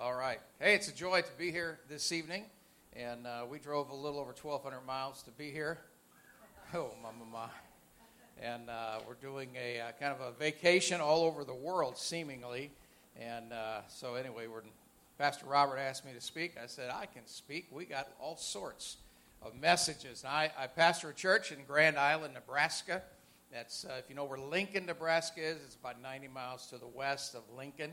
All right. Hey, it's a joy to be here this evening. And uh, we drove a little over 1,200 miles to be here. Oh, my, my, my. And uh, we're doing a uh, kind of a vacation all over the world, seemingly. And uh, so, anyway, Pastor Robert asked me to speak. I said, I can speak. We got all sorts of messages. I, I pastor a church in Grand Island, Nebraska. That's, uh, if you know where Lincoln, Nebraska is, it's about 90 miles to the west of Lincoln.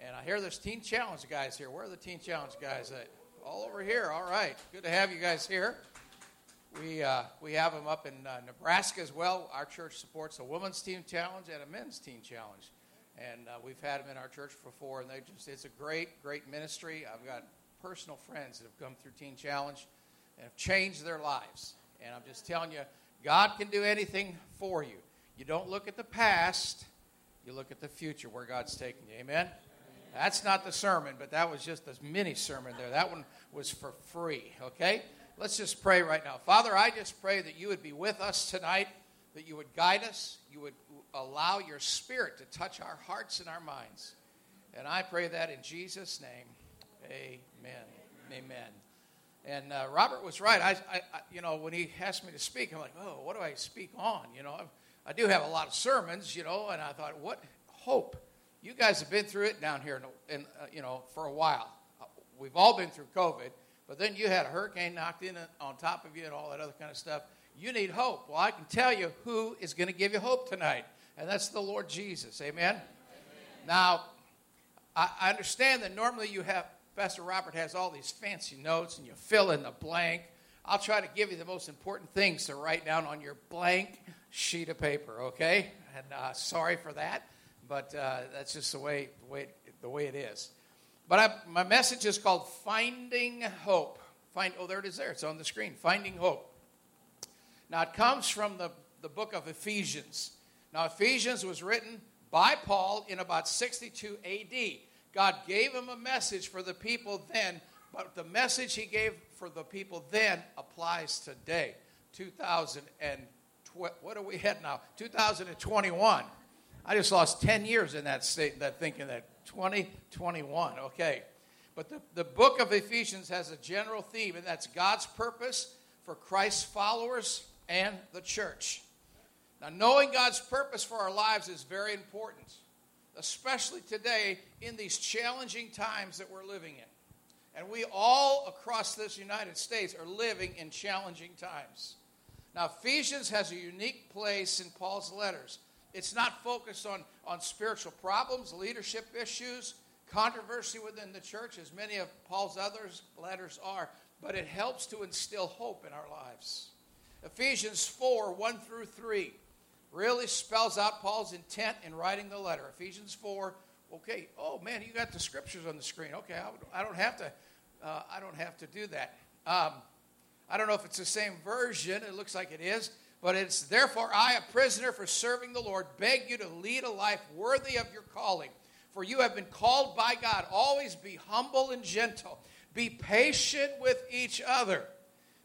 And I hear there's Teen Challenge guys here. Where are the Teen Challenge guys at? All over here. All right. Good to have you guys here. We, uh, we have them up in uh, Nebraska as well. Our church supports a women's Teen Challenge and a men's Teen Challenge. And uh, we've had them in our church before, and they just, it's a great, great ministry. I've got personal friends that have come through Teen Challenge and have changed their lives. And I'm just telling you, God can do anything for you. You don't look at the past, you look at the future where God's taking you. Amen? That's not the sermon, but that was just a mini sermon there. That one was for free, okay? Let's just pray right now. Father, I just pray that you would be with us tonight, that you would guide us, you would allow your spirit to touch our hearts and our minds. And I pray that in Jesus' name. Amen. Amen. And uh, Robert was right. I, I, you know, when he asked me to speak, I'm like, oh, what do I speak on? You know, I, I do have a lot of sermons, you know, and I thought, what hope? You guys have been through it down here, in, in uh, you know, for a while. We've all been through COVID, but then you had a hurricane knocked in on top of you and all that other kind of stuff. You need hope. Well, I can tell you who is going to give you hope tonight, and that's the Lord Jesus. Amen. Amen. Now, I, I understand that normally you have Pastor Robert has all these fancy notes, and you fill in the blank. I'll try to give you the most important things to write down on your blank sheet of paper. Okay? And uh, sorry for that but uh, that's just the way, the way, the way it is. But I, my message is called Finding Hope. Find, oh, there it is there. It's on the screen. Finding Hope. Now, it comes from the, the book of Ephesians. Now, Ephesians was written by Paul in about 62 AD. God gave him a message for the people then, but the message he gave for the people then applies today. 2000 and what are we at now? 2021. I just lost 10 years in that state, that thinking that 2021, okay. But the, the book of Ephesians has a general theme, and that's God's purpose for Christ's followers and the church. Now, knowing God's purpose for our lives is very important, especially today in these challenging times that we're living in. And we all across this United States are living in challenging times. Now, Ephesians has a unique place in Paul's letters. It's not focused on, on spiritual problems, leadership issues, controversy within the church, as many of Paul's other letters are, but it helps to instill hope in our lives. Ephesians 4 1 through 3 really spells out Paul's intent in writing the letter. Ephesians 4, okay, oh man, you got the scriptures on the screen. Okay, I, don't have to. Uh, I don't have to do that. Um, I don't know if it's the same version. It looks like it is. But it's therefore I, a prisoner for serving the Lord, beg you to lead a life worthy of your calling. For you have been called by God. Always be humble and gentle. Be patient with each other,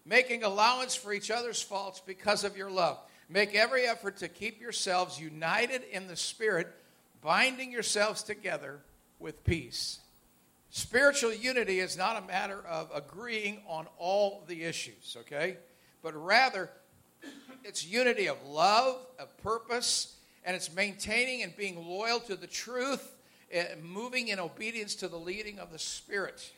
making allowance for each other's faults because of your love. Make every effort to keep yourselves united in the Spirit, binding yourselves together with peace. Spiritual unity is not a matter of agreeing on all the issues, okay? But rather it's unity of love, of purpose, and it's maintaining and being loyal to the truth, and eh, moving in obedience to the leading of the Spirit.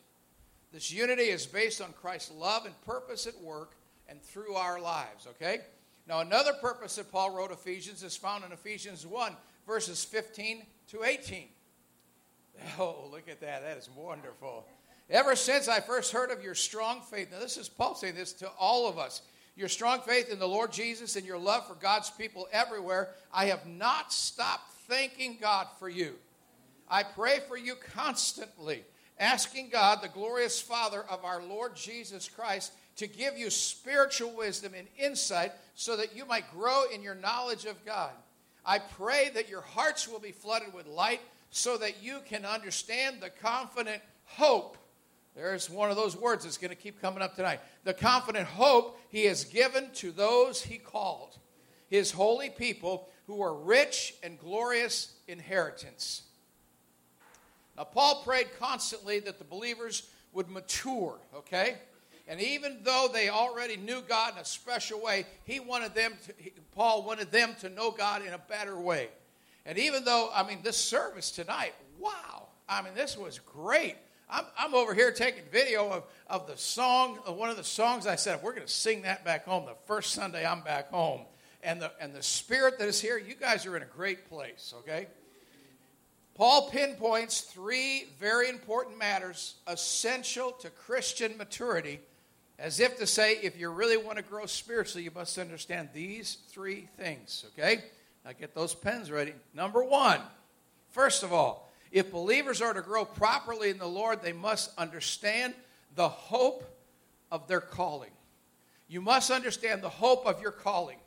This unity is based on Christ's love and purpose at work and through our lives, okay? Now, another purpose that Paul wrote Ephesians is found in Ephesians 1, verses 15 to 18. Oh, look at that. That is wonderful. Ever since I first heard of your strong faith, now this is Paul saying this to all of us your strong faith in the Lord Jesus and your love for God's people everywhere, I have not stopped thanking God for you. I pray for you constantly, asking God, the glorious Father of our Lord Jesus Christ, to give you spiritual wisdom and insight so that you might grow in your knowledge of God. I pray that your hearts will be flooded with light so that you can understand the confident hope there's one of those words that's going to keep coming up tonight. The confident hope he has given to those he called, his holy people who are rich and glorious inheritance. Now, Paul prayed constantly that the believers would mature, okay? And even though they already knew God in a special way, he wanted them to, Paul wanted them to know God in a better way. And even though, I mean, this service tonight, wow, I mean, this was great. I'm, I'm over here taking video of, of the song, of one of the songs I said, we're going to sing that back home the first Sunday I'm back home. And the, and the spirit that is here, you guys are in a great place, okay? Paul pinpoints three very important matters essential to Christian maturity, as if to say, if you really want to grow spiritually, you must understand these three things, okay? Now get those pens ready. Number one, first of all, if believers are to grow properly in the Lord, they must understand the hope of their calling. You must understand the hope of your calling.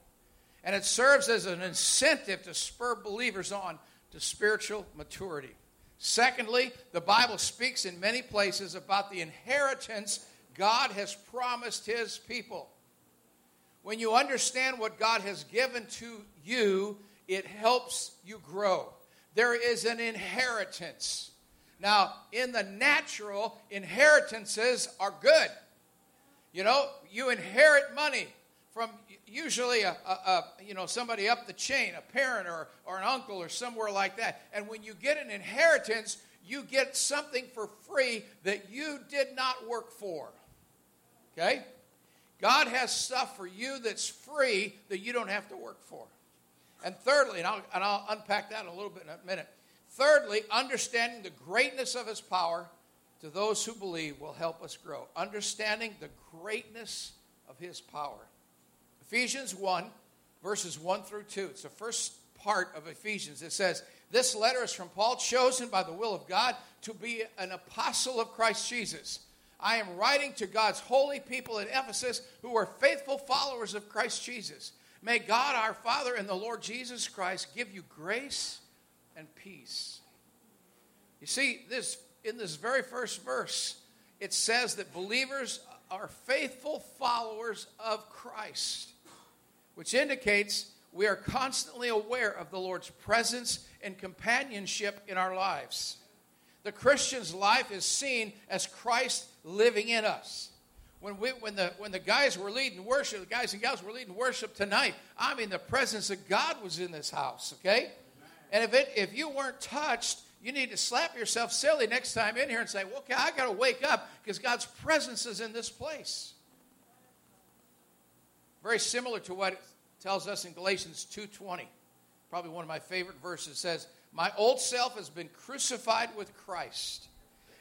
And it serves as an incentive to spur believers on to spiritual maturity. Secondly, the Bible speaks in many places about the inheritance God has promised his people. When you understand what God has given to you, it helps you grow. There is an inheritance. Now, in the natural, inheritances are good. You know, you inherit money from usually a, a, a, you know somebody up the chain, a parent or, or an uncle or somewhere like that. And when you get an inheritance, you get something for free that you did not work for. Okay? God has stuff for you that's free that you don't have to work for. And thirdly, and I'll, and I'll unpack that a little bit in a minute. Thirdly, understanding the greatness of his power to those who believe will help us grow. Understanding the greatness of his power. Ephesians 1, verses 1 through 2. It's the first part of Ephesians. It says, This letter is from Paul, chosen by the will of God to be an apostle of Christ Jesus. I am writing to God's holy people at Ephesus who are faithful followers of Christ Jesus. May God our Father and the Lord Jesus Christ give you grace and peace. You see, this in this very first verse, it says that believers are faithful followers of Christ which indicates we are constantly aware of the Lord's presence and companionship in our lives. The Christian's life is seen as Christ living in us. When, we, when, the, when the guys were leading worship, the guys and gals were leading worship tonight, I mean, the presence of God was in this house, okay? And if, it, if you weren't touched, you need to slap yourself silly next time in here and say, well, okay, I got to wake up because God's presence is in this place. Very similar to what it tells us in Galatians 2:20. Probably one of my favorite verses says, "My old self has been crucified with Christ.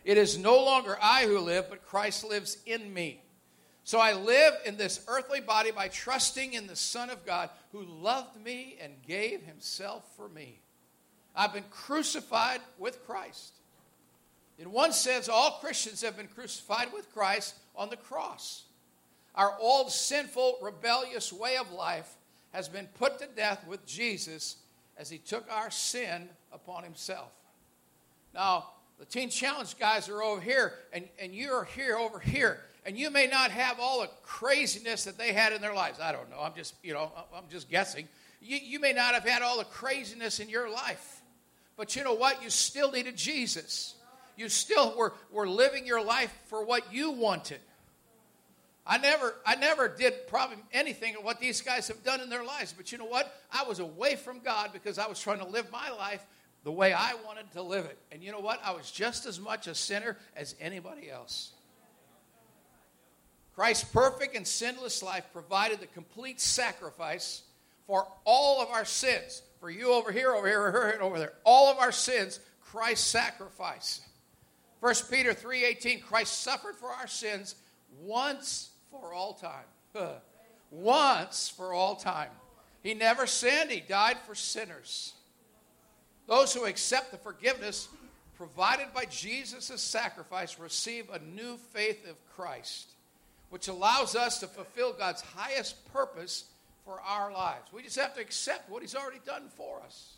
It is no longer I who live, but Christ lives in me." So I live in this earthly body by trusting in the Son of God who loved me and gave himself for me. I've been crucified with Christ. In one sense, all Christians have been crucified with Christ on the cross. Our old sinful, rebellious way of life has been put to death with Jesus as he took our sin upon himself. Now, the Teen Challenge guys are over here, and, and you're here over here. And you may not have all the craziness that they had in their lives. I don't know. I'm just, you know, I'm just guessing. You, you may not have had all the craziness in your life. But you know what? You still needed Jesus. You still were, were living your life for what you wanted. I never, I never did probably anything of what these guys have done in their lives. But you know what? I was away from God because I was trying to live my life the way I wanted to live it. And you know what? I was just as much a sinner as anybody else. Christ's perfect and sinless life provided the complete sacrifice for all of our sins. For you over here, over here, over here, over there. All of our sins, Christ's sacrifice. 1 Peter 3.18, Christ suffered for our sins once for all time. Once for all time. He never sinned, he died for sinners. Those who accept the forgiveness provided by Jesus' sacrifice receive a new faith of Christ, which allows us to fulfill God's highest purpose for our lives. We just have to accept what He's already done for us.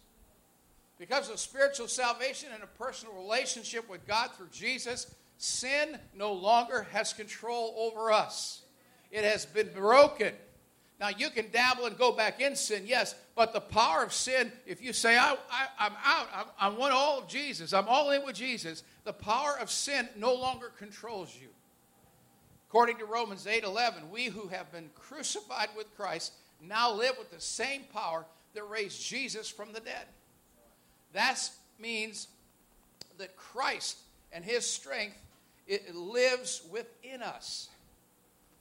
Because of spiritual salvation and a personal relationship with God through Jesus, sin no longer has control over us. It has been broken. Now, you can dabble and go back in sin, yes, but the power of sin, if you say, I, am out, I'm, I want all of Jesus, I'm all in with Jesus, the power of sin no longer controls you. According to Romans 8 11, we who have been crucified with Christ now live with the same power that raised Jesus from the dead. That means that Christ and his strength it lives within us.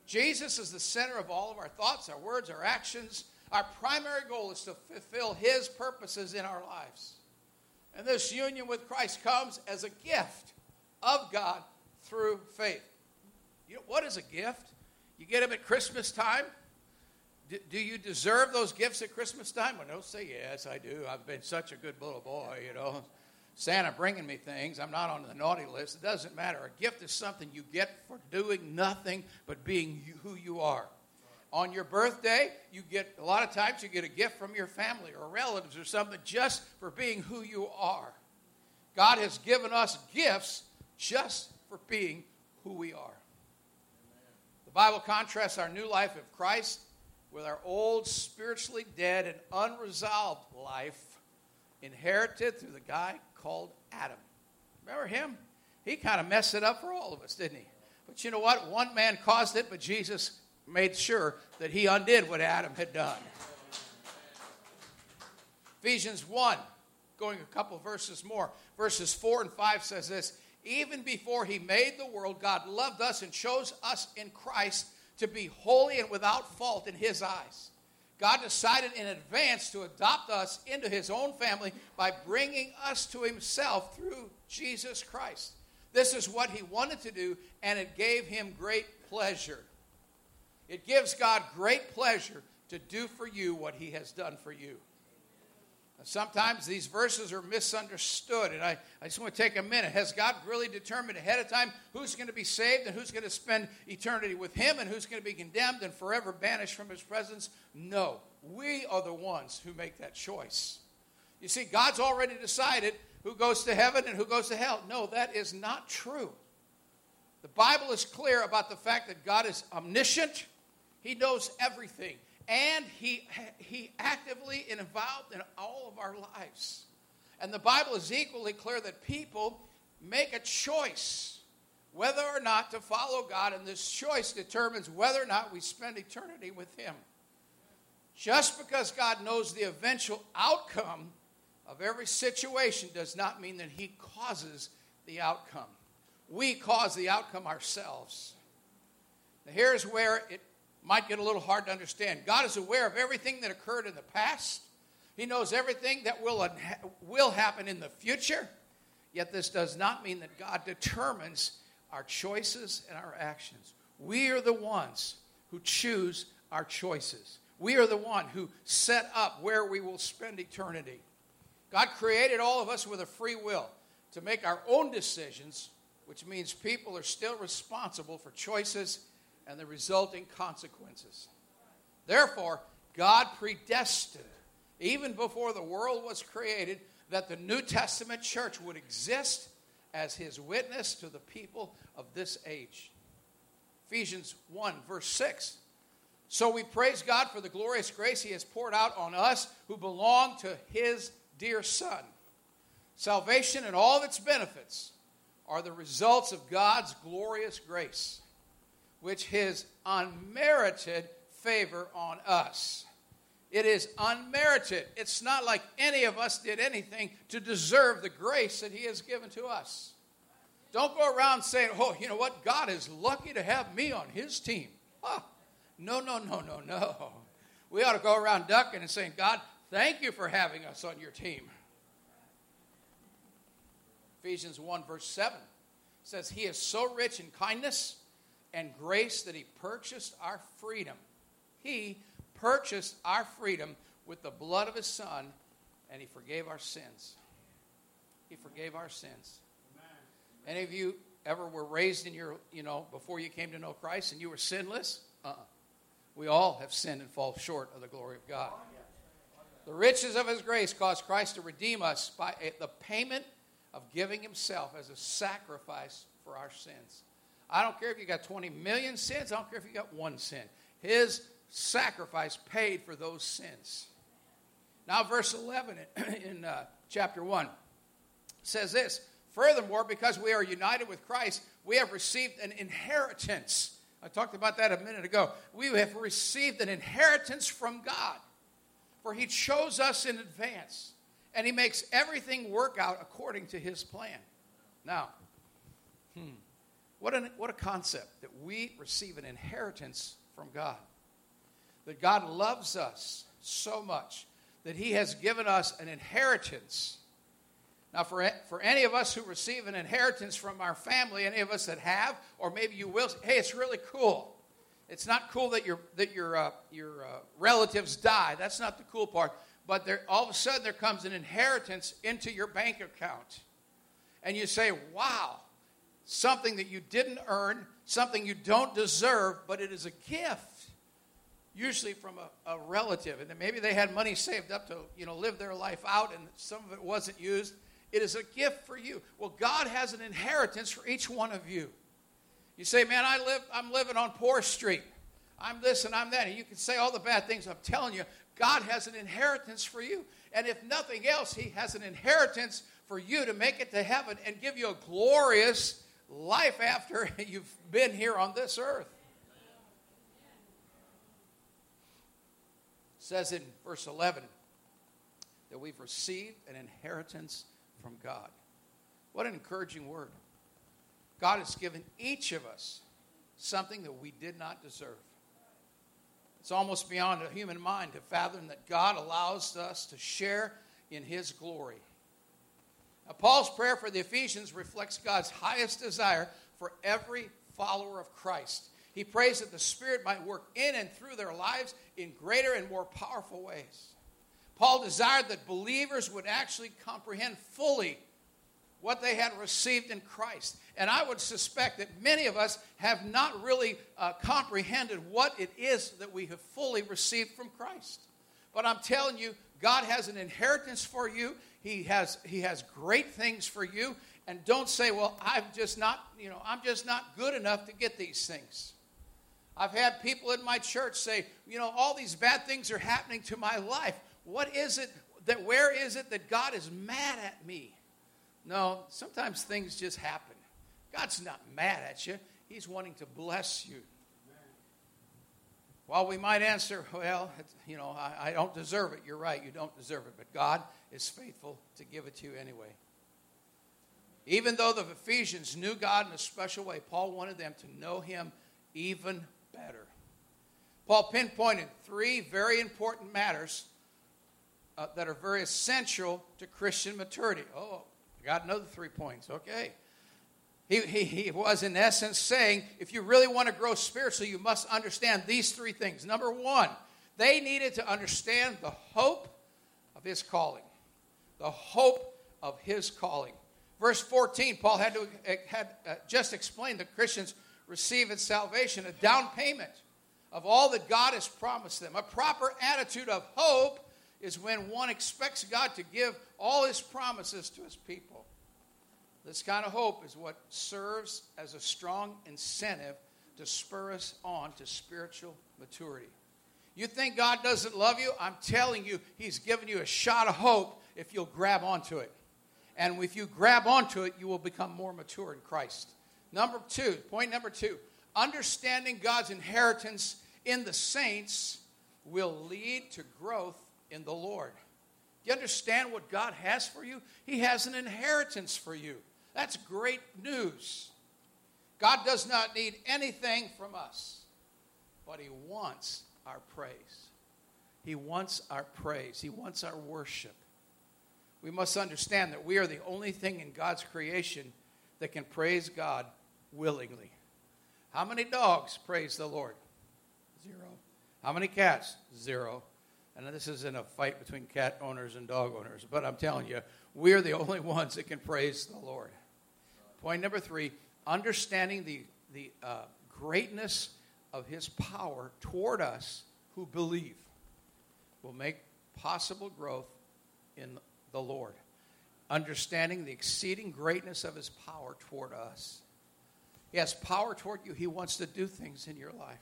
Jesus is the center of all of our thoughts, our words, our actions. Our primary goal is to fulfill his purposes in our lives. And this union with Christ comes as a gift of God through faith. You know, what is a gift? You get them at Christmas time. D- do you deserve those gifts at Christmas time? Well, no, say yes, I do. I've been such a good little boy, you know. Santa bringing me things. I'm not on the naughty list. It doesn't matter. A gift is something you get for doing nothing but being who you are. On your birthday, you get a lot of times you get a gift from your family or relatives or something just for being who you are. God has given us gifts just for being who we are. Bible contrasts our new life of Christ with our old, spiritually dead, and unresolved life inherited through the guy called Adam. Remember him? He kind of messed it up for all of us, didn't he? But you know what? One man caused it, but Jesus made sure that he undid what Adam had done. Ephesians 1, going a couple verses more, verses 4 and 5 says this Even before he made the world, God loved us and chose us in Christ to be holy and without fault in his eyes. God decided in advance to adopt us into his own family by bringing us to himself through Jesus Christ. This is what he wanted to do, and it gave him great pleasure. It gives God great pleasure to do for you what he has done for you. Sometimes these verses are misunderstood, and I, I just want to take a minute. Has God really determined ahead of time who's going to be saved and who's going to spend eternity with Him and who's going to be condemned and forever banished from His presence? No. We are the ones who make that choice. You see, God's already decided who goes to heaven and who goes to hell. No, that is not true. The Bible is clear about the fact that God is omniscient, He knows everything and he, he actively involved in all of our lives. And the Bible is equally clear that people make a choice whether or not to follow God, and this choice determines whether or not we spend eternity with Him. Just because God knows the eventual outcome of every situation does not mean that He causes the outcome. We cause the outcome ourselves. Now, here's where it might get a little hard to understand. God is aware of everything that occurred in the past. He knows everything that will, will happen in the future. Yet this does not mean that God determines our choices and our actions. We are the ones who choose our choices. We are the one who set up where we will spend eternity. God created all of us with a free will to make our own decisions, which means people are still responsible for choices and the resulting consequences. Therefore, God predestined, even before the world was created, that the New Testament church would exist as his witness to the people of this age. Ephesians 1, verse 6. So we praise God for the glorious grace he has poured out on us who belong to his dear Son. Salvation and all its benefits are the results of God's glorious grace which his unmerited favor on us. It is unmerited. It's not like any of us did anything to deserve the grace that he has given to us. Don't go around saying, oh, you know what? God is lucky to have me on his team. No, no, no, no, no. We ought to go around ducking and saying, God, thank you for having us on your team. Ephesians 1, verse 7 says, He is so rich in kindness and grace that He purchased our freedom. He purchased our freedom with the blood of His Son, and He forgave our sins. He forgave our sins. Any of you ever were raised in your, you know, before you came to know Christ and you were sinless? Uh-uh. We all have sinned and fall short of the glory of God. The riches of His grace caused Christ to redeem us by eh, the payment of giving Himself as a sacrifice for our sins. I don't care if you got 20 million sins. I don't care if you got one sin. His sacrifice paid for those sins. Now, verse 11 in uh, chapter 1 says this Furthermore, because we are united with Christ, we have received an inheritance. I talked about that a minute ago. We have received an inheritance from God, for He chose us in advance, and He makes everything work out according to His plan. Now, hmm, what, an, what a concept that we receive an inheritance from God. That God loves us so much that He has given us an inheritance now, for, for any of us who receive an inheritance from our family, any of us that have, or maybe you will, hey, it's really cool. It's not cool that your, that your, uh, your uh, relatives die. That's not the cool part. But there, all of a sudden, there comes an inheritance into your bank account. And you say, wow, something that you didn't earn, something you don't deserve, but it is a gift usually from a, a, relative and maybe they had money saved up to you know live their life out and some of it wasn't used it is a gift for you. Well, God has an inheritance for each one of you. You say, man, I live, I'm living on Poor Street. I'm this and I'm that. And you can say all the bad things. I'm telling you, God has an inheritance for you. And if nothing else, He has an inheritance for you to make it to heaven and give you a glorious life after you've been here on this earth. It says in verse 11 that we've received an inheritance from God. What an encouraging word. God has given each of us something that we did not deserve. It's almost beyond a human mind to fathom that God allows us to share in His glory. Now, Paul's prayer for the Ephesians reflects God's highest desire for every follower of Christ. He prays that the Spirit might work in and through their lives in greater and more powerful ways. Paul desired that believers would actually comprehend fully what they had received in Christ. And I would suspect that many of us have not really uh, comprehended what it is that we have fully received from Christ. But I'm telling you, God has an inheritance for you. He has, he has great things for you. And don't say, well, I'm just not, you know, I'm just not good enough to get these things. I've had people in my church say, you know, all these bad things are happening to my life. What is it that, where is it that God is mad at me? No, sometimes things just happen. God's not mad at you, He's wanting to bless you. While we might answer, well, you know, I, I, don't deserve it, you're right, you don't deserve it, but God is faithful to give it to you anyway. Even though the Ephesians knew God in a special way, Paul wanted them to know Him even better. Paul pinpointed three very important matters uh, that are very essential to Christian maturity. Oh, I got another three points. Okay. He, he, he was, in essence, saying if you really want to grow spiritually, you must understand these three things. Number one, they needed to understand the hope of his calling. The hope of his calling. Verse 14, Paul had to had uh, just explained that Christians receive in salvation a down payment of all that God has promised them, a proper attitude of hope is when one expects God to give all his promises to his people. This kind of hope is what serves as a strong incentive to spur us on to spiritual maturity. You think God doesn't love you? I'm telling you, He's given you a shot of hope if you'll grab onto it. And if you grab onto it, you will become more mature in Christ. Number two, point number two understanding God's inheritance in the saints will lead to growth in the Lord. You understand what God has for you? He has an inheritance for you. That's great news. God does not need anything from us, but He wants our praise. He wants our praise, He wants our worship. We must understand that we are the only thing in God's creation that can praise God willingly. How many dogs praise the Lord? Zero. How many cats? Zero and this isn't a fight between cat owners and dog owners, but I'm telling you, we're the only ones that can praise the Lord. Point number three understanding the, the uh, greatness of his power toward us who believe will make possible growth in the Lord. Understanding the exceeding greatness of his power toward us. He has power toward you, he wants to do things in your life.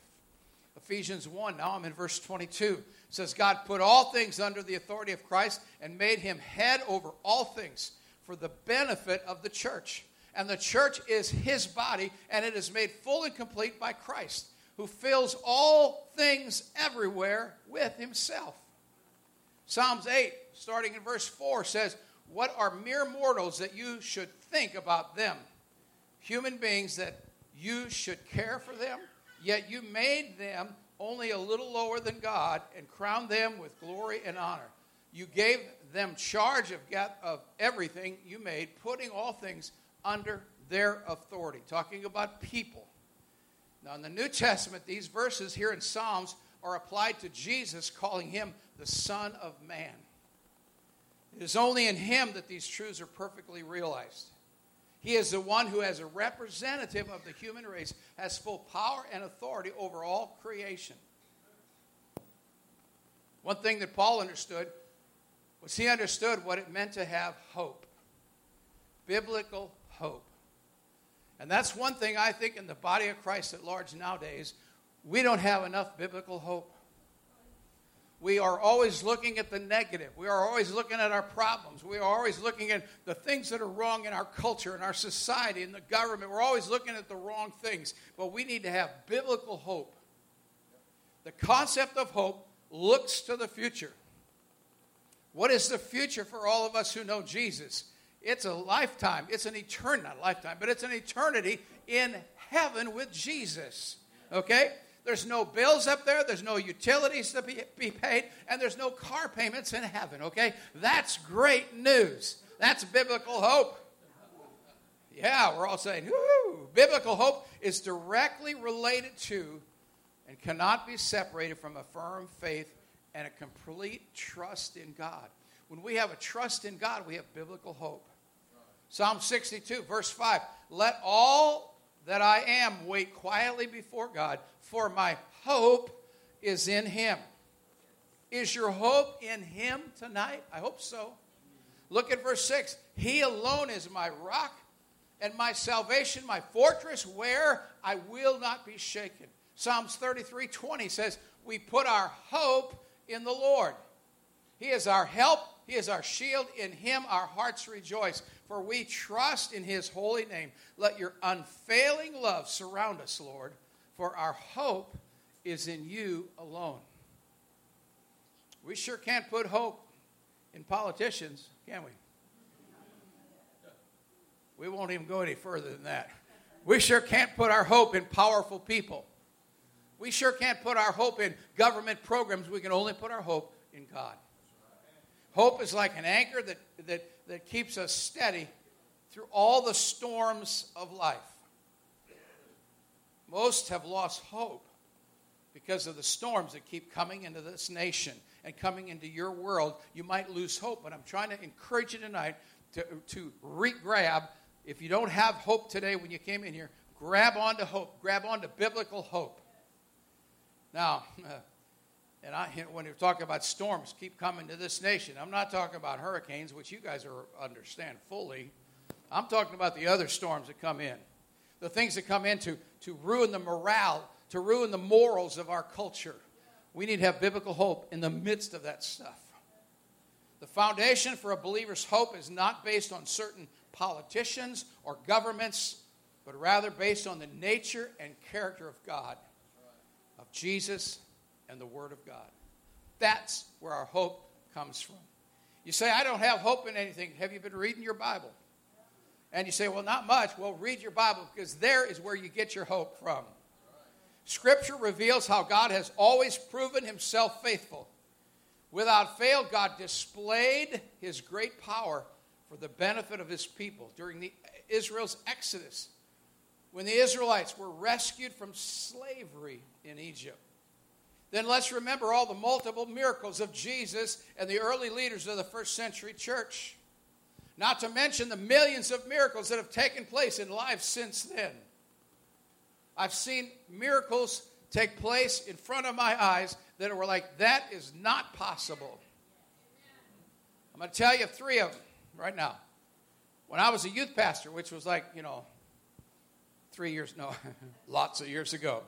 Ephesians 1, now I'm in verse 22. Says, God put all things under the authority of Christ and made him head over all things for the benefit of the church. And the church is his body, and it is made full and complete by Christ, who fills all things everywhere with himself. Psalms 8, starting in verse 4, says, What are mere mortals that you should think about them? Human beings that you should care for them? Yet you made them only a little lower than God and crowned them with glory and honor. You gave them charge of, of everything you made, putting all things under their authority. Talking about people. Now, in the New Testament, these verses here in Psalms are applied to Jesus, calling him the Son of Man. It is only in him that these truths are perfectly realized. He is the one who, as a representative of the human race, has full power and authority over all creation. One thing that Paul understood was he understood what it meant to have hope biblical hope. And that's one thing I think in the body of Christ at large nowadays, we don't have enough biblical hope we are always looking at the negative. We are always looking at our problems. We are always looking at the things that are wrong in our culture, in our society, in the government. We're always looking at the wrong things. But we need to have biblical hope. The concept of hope looks to the future. What is the future for all of us who know Jesus? It's a lifetime. It's an eternity, not lifetime, but it's an eternity in heaven with Jesus. Okay? There's no bills up there. There's no utilities to be, be paid. And there's no car payments in heaven, okay? That's great news. That's biblical hope. Yeah, we're all saying, whoo! Biblical hope is directly related to and cannot be separated from a firm faith and a complete trust in God. When we have a trust in God, we have biblical hope. Psalm 62, verse 5 Let all that I am wait quietly before God, for my hope is in him. Is your hope in him tonight? I hope so. Look at verse 6. He alone is my rock and my salvation, my fortress, where I will not be shaken. Psalms 33 20 says, We put our hope in the Lord. He is our help, He is our shield. In Him our hearts rejoice, for we trust in His holy name. Let your unfailing love surround us, Lord for our hope is in you alone. We sure can't put hope in politicians, can we? We won't even go any further than that. We sure can't put our hope in powerful people. We sure can't put our hope in government programs. We can only put our hope in God. Hope is like an anchor that, that, that keeps us steady through all the storms of life. Most have lost hope because of the storms that keep coming into this nation and coming into your world. You might lose hope, but I'm trying to encourage you tonight to, to re grab. If you don't have hope today when you came in here, grab onto hope, grab onto biblical hope. Now, and I, when you're talking about storms keep coming to this nation, I'm not talking about hurricanes, which you guys are, understand fully. I'm talking about the other storms that come in the things that come in to, to ruin the morale, to ruin the morals of our culture. We need to have biblical hope in the midst of that stuff. The foundation for a believer's hope is not based on certain politicians or governments, but rather based on the nature and character of God, of Jesus and the Word of God. That's where our hope comes from. You say, I don't have hope in anything. Have you been reading your Bible? And you say, well, not much. Well, read your Bible because there is where you get your hope from. Scripture reveals how God has always proven himself faithful. Without fail, God displayed his great power for the benefit of his people during the, Israel's exodus when the Israelites were rescued from slavery in Egypt. Then let's remember all the multiple miracles of Jesus and the early leaders of the first century church. Not to mention the millions of miracles that have taken place in life since then. I've seen miracles take place in front of my eyes that were like, that is not possible. I'm going to tell you three of them right now. When I was a youth pastor, which was like, you know, three years, no, lots of years ago,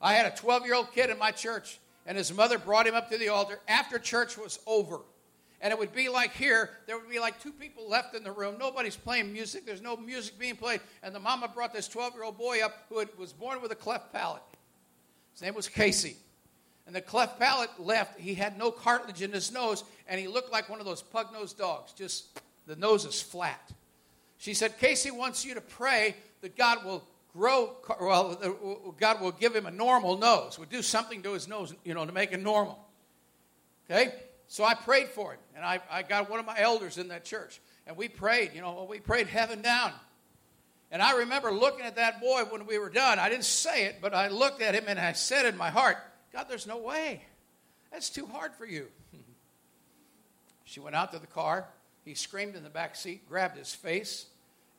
I had a 12 year old kid in my church, and his mother brought him up to the altar after church was over. And it would be like here, there would be like two people left in the room. Nobody's playing music, there's no music being played. And the mama brought this 12 year old boy up who had, was born with a cleft palate. His name was Casey. And the cleft palate left. He had no cartilage in his nose, and he looked like one of those pug nosed dogs. Just the nose is flat. She said, Casey wants you to pray that God will grow, well, God will give him a normal nose, will do something to his nose, you know, to make it normal. Okay? So I prayed for him, and I, I got one of my elders in that church, and we prayed, you know, we prayed heaven down. And I remember looking at that boy when we were done. I didn't say it, but I looked at him and I said in my heart, God, there's no way. That's too hard for you. she went out to the car. He screamed in the back seat, grabbed his face,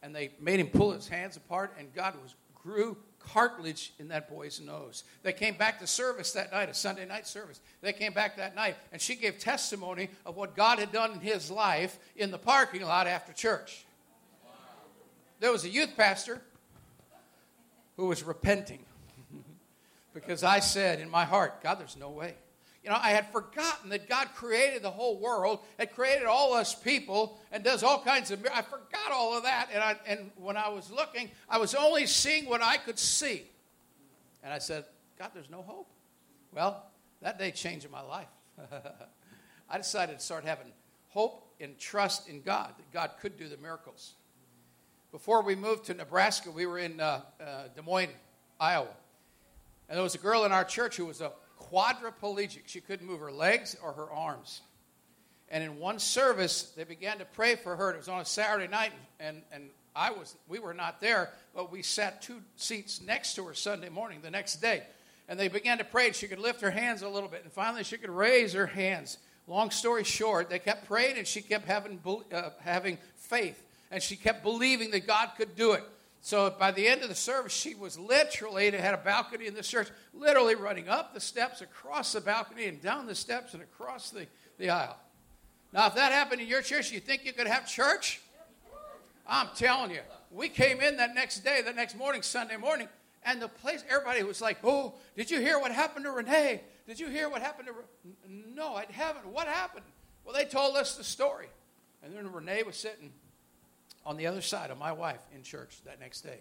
and they made him pull his hands apart, and God was grew cartilage in that boy's nose. They came back to service that night, a Sunday night service. They came back that night, and she gave testimony of what God had done in his life in the parking lot after church. There was a youth pastor who was repenting because I said in my heart, God, there's no way. You know, I had forgotten that God created the whole world, had created all us people, and does all kinds of. I forgot all of that, and I, and when I was looking, I was only seeing what I could see, and I said, God, there's no hope. Well, that day changed my life. I decided to start having hope and trust in God that God could do the miracles. Before we moved to Nebraska, we were in uh, uh, Des Moines, Iowa, and there was a girl in our church who was a quadriplegic. She couldn't move her legs or her arms. And in one service, they began to pray for her. It was on a Saturday night, and, and I was, we were not there, but we sat two seats next to her Sunday morning the next day. And they began to pray. She could lift her hands a little bit, and finally she could raise her hands. Long story short, they kept praying, and she kept having, uh, having faith, and she kept believing that God could do it. So by the end of the service, she was literally, they had a balcony in the church, literally running up the steps, across the balcony, and down the steps, and across the, the aisle. Now, if that happened in your church, you think you could have church? I'm telling you. We came in that next day, the next morning, Sunday morning, and the place, everybody was like, Oh, did you hear what happened to Renee? Did you hear what happened to Re-? No, I haven't. What happened? Well, they told us the story. And then Renee was sitting on the other side of my wife in church that next day.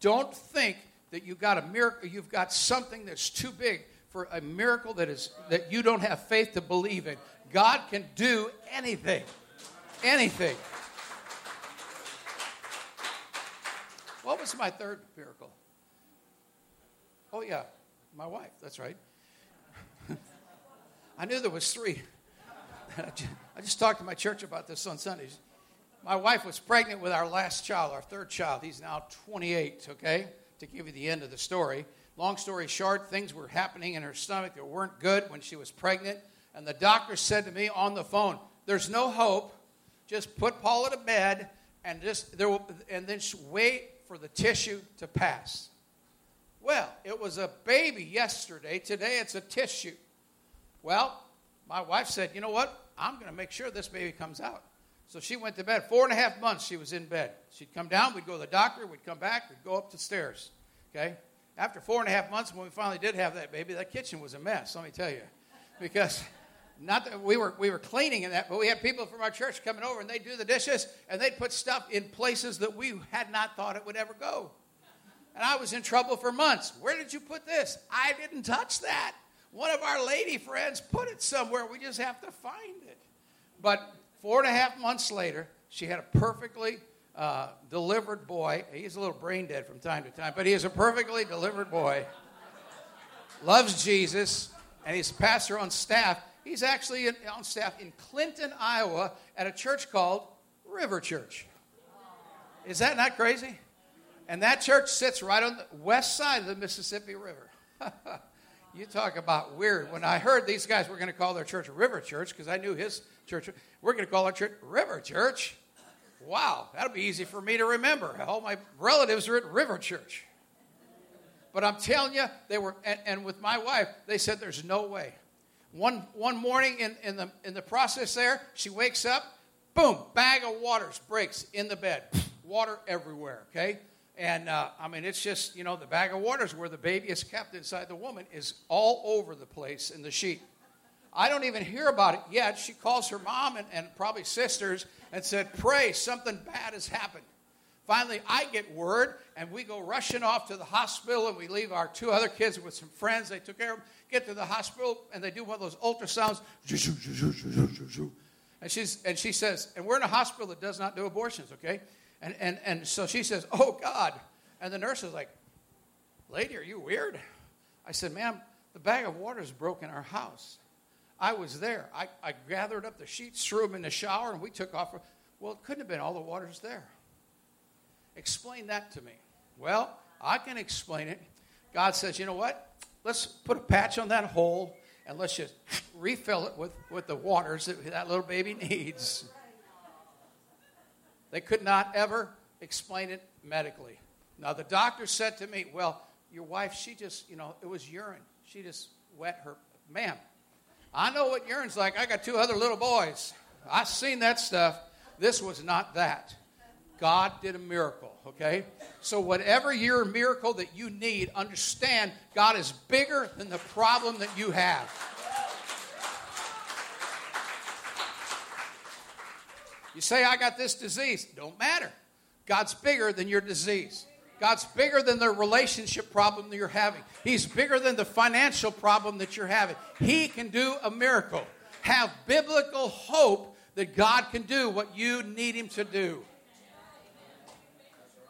Don't think that you've got a miracle, you've got something that's too big for a miracle that is that you don't have faith to believe in. God can do anything. Anything. What was my third miracle? Oh yeah, my wife, that's right. I knew there was three. I just talked to my church about this on Sundays my wife was pregnant with our last child, our third child. He's now 28, okay? To give you the end of the story. Long story short, things were happening in her stomach that weren't good when she was pregnant. And the doctor said to me on the phone, There's no hope. Just put Paula to bed and just there will, and then wait for the tissue to pass. Well, it was a baby yesterday. Today it's a tissue. Well, my wife said, You know what? I'm going to make sure this baby comes out. So she went to bed. Four and a half months she was in bed. She'd come down, we'd go to the doctor, we'd come back, we'd go up the stairs. Okay? After four and a half months, when we finally did have that baby, that kitchen was a mess, let me tell you. Because not that we were we were cleaning in that, but we had people from our church coming over and they'd do the dishes and they'd put stuff in places that we had not thought it would ever go. And I was in trouble for months. Where did you put this? I didn't touch that. One of our lady friends put it somewhere. We just have to find it. But Four and a half months later, she had a perfectly uh, delivered boy. He's a little brain dead from time to time, but he is a perfectly delivered boy. Loves Jesus, and he's a pastor on staff. He's actually on staff in Clinton, Iowa, at a church called River Church. Is that not crazy? And that church sits right on the west side of the Mississippi River. you talk about weird. When I heard these guys were going to call their church River Church, because I knew his church. We're going to call our church River Church. Wow, that'll be easy for me to remember. All my relatives are at River Church. But I'm telling you, they were, and, and with my wife, they said there's no way. One, one morning in, in, the, in the process there, she wakes up, boom, bag of waters breaks in the bed. Water everywhere, okay? And uh, I mean, it's just, you know, the bag of waters where the baby is kept inside the woman is all over the place in the sheet. I don't even hear about it yet. She calls her mom and, and probably sisters and said, Pray, something bad has happened. Finally, I get word, and we go rushing off to the hospital, and we leave our two other kids with some friends. They took care of them, get to the hospital, and they do one of those ultrasounds. And, she's, and she says, and we're in a hospital that does not do abortions, okay? And, and, and so she says, Oh, God. And the nurse is like, Lady, are you weird? I said, Ma'am, the bag of water is broke in our house. I was there. I, I gathered up the sheets, threw them in the shower, and we took off. Well, it couldn't have been. All the water's there. Explain that to me. Well, I can explain it. God says, you know what? Let's put a patch on that hole and let's just refill it with, with the waters that that little baby needs. They could not ever explain it medically. Now, the doctor said to me, Well, your wife, she just, you know, it was urine. She just wet her. Ma'am, I know what urine's like. I got two other little boys. I've seen that stuff. This was not that. God did a miracle, okay? So, whatever your miracle that you need, understand God is bigger than the problem that you have. You say, I got this disease. Don't matter. God's bigger than your disease. God's bigger than the relationship problem that you're having. He's bigger than the financial problem that you're having. He can do a miracle. Have biblical hope that God can do what you need Him to do.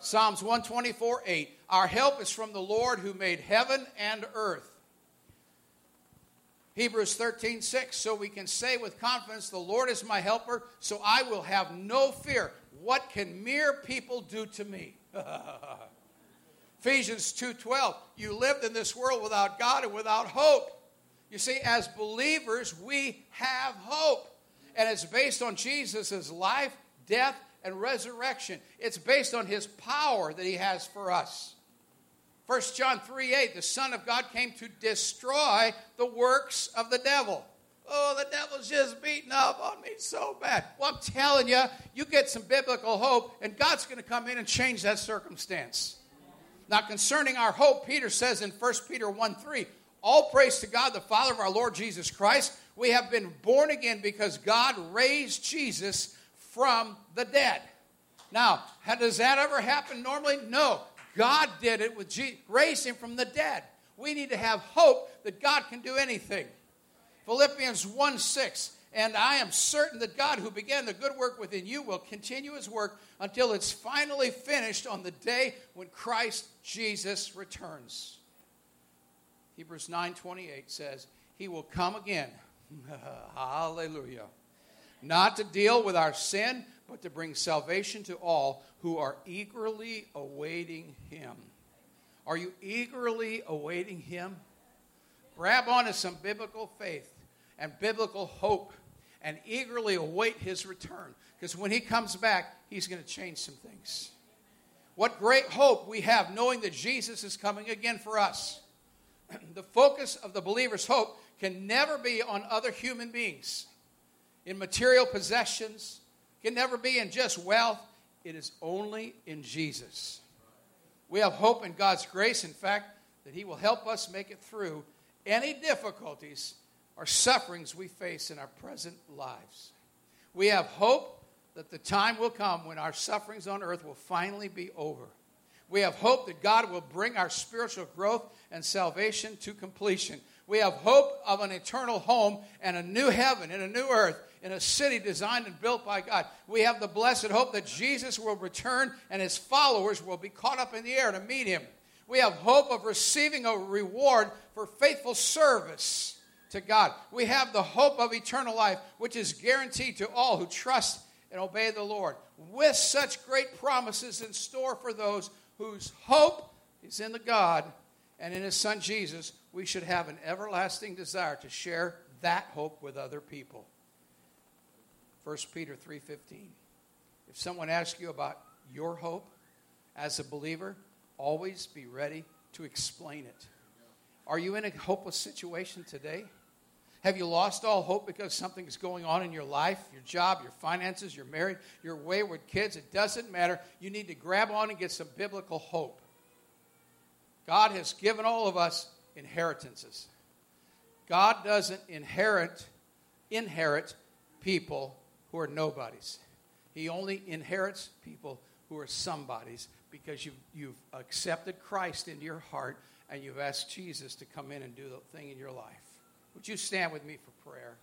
Psalms 124 8. Our help is from the Lord who made heaven and earth. Hebrews 13 6. So we can say with confidence, The Lord is my helper, so I will have no fear. What can mere people do to me? Ephesians 2:12 You lived in this world without God and without hope. You see as believers we have hope and it's based on Jesus' life, death and resurrection. It's based on his power that he has for us. 1 John 3 8, the Son of God came to destroy the works of the devil. Oh, the devil's just beating up on me so bad. Well, I'm telling you, you get some biblical hope, and God's going to come in and change that circumstance. Now, concerning our hope, Peter says in 1 Peter 1 3, all praise to God, the Father of our Lord Jesus Christ. We have been born again because God raised Jesus from the dead. Now, does that ever happen normally? No. God did it with Jesus, raised him from the dead. We need to have hope that God can do anything. Philippians 1 6. And I am certain that God, who began the good work within you, will continue his work until it's finally finished on the day when Christ Jesus returns. Hebrews 9:28 says, "He will come again." Hallelujah. Not to deal with our sin, to bring salvation to all who are eagerly awaiting him. Are you eagerly awaiting him? Grab onto some biblical faith and biblical hope and eagerly await his return. Because when he comes back, he's going to change some things. What great hope we have knowing that Jesus is coming again for us. the focus of the believer's hope can never be on other human beings, in material possessions, can never be in just wealth. It is only in Jesus. We have hope in God's grace, in fact, that He will help us make it through any difficulties or sufferings we face in our present lives. We have hope that the time will come when our sufferings on earth will finally be over. We have hope that God will bring our spiritual growth and salvation to completion. We have hope of an eternal home and a new heaven and a new earth in a city designed and built by God. We have the blessed hope that Jesus will return and his followers will be caught up in the air to meet him. We have hope of receiving a reward for faithful service to God. We have the hope of eternal life, which is guaranteed to all who trust and obey the Lord, with such great promises in store for those whose hope is in the God and in His Son Jesus. We should have an everlasting desire to share that hope with other people. 1 Peter 3:15. If someone asks you about your hope as a believer, always be ready to explain it. Are you in a hopeless situation today? Have you lost all hope because something is going on in your life, your job, your finances, you're married, your wayward kids? It doesn't matter. You need to grab on and get some biblical hope. God has given all of us inheritances. God doesn't inherit inherit people who are nobodies. He only inherits people who are somebodies because you've, you've accepted Christ into your heart and you've asked Jesus to come in and do the thing in your life. Would you stand with me for prayer?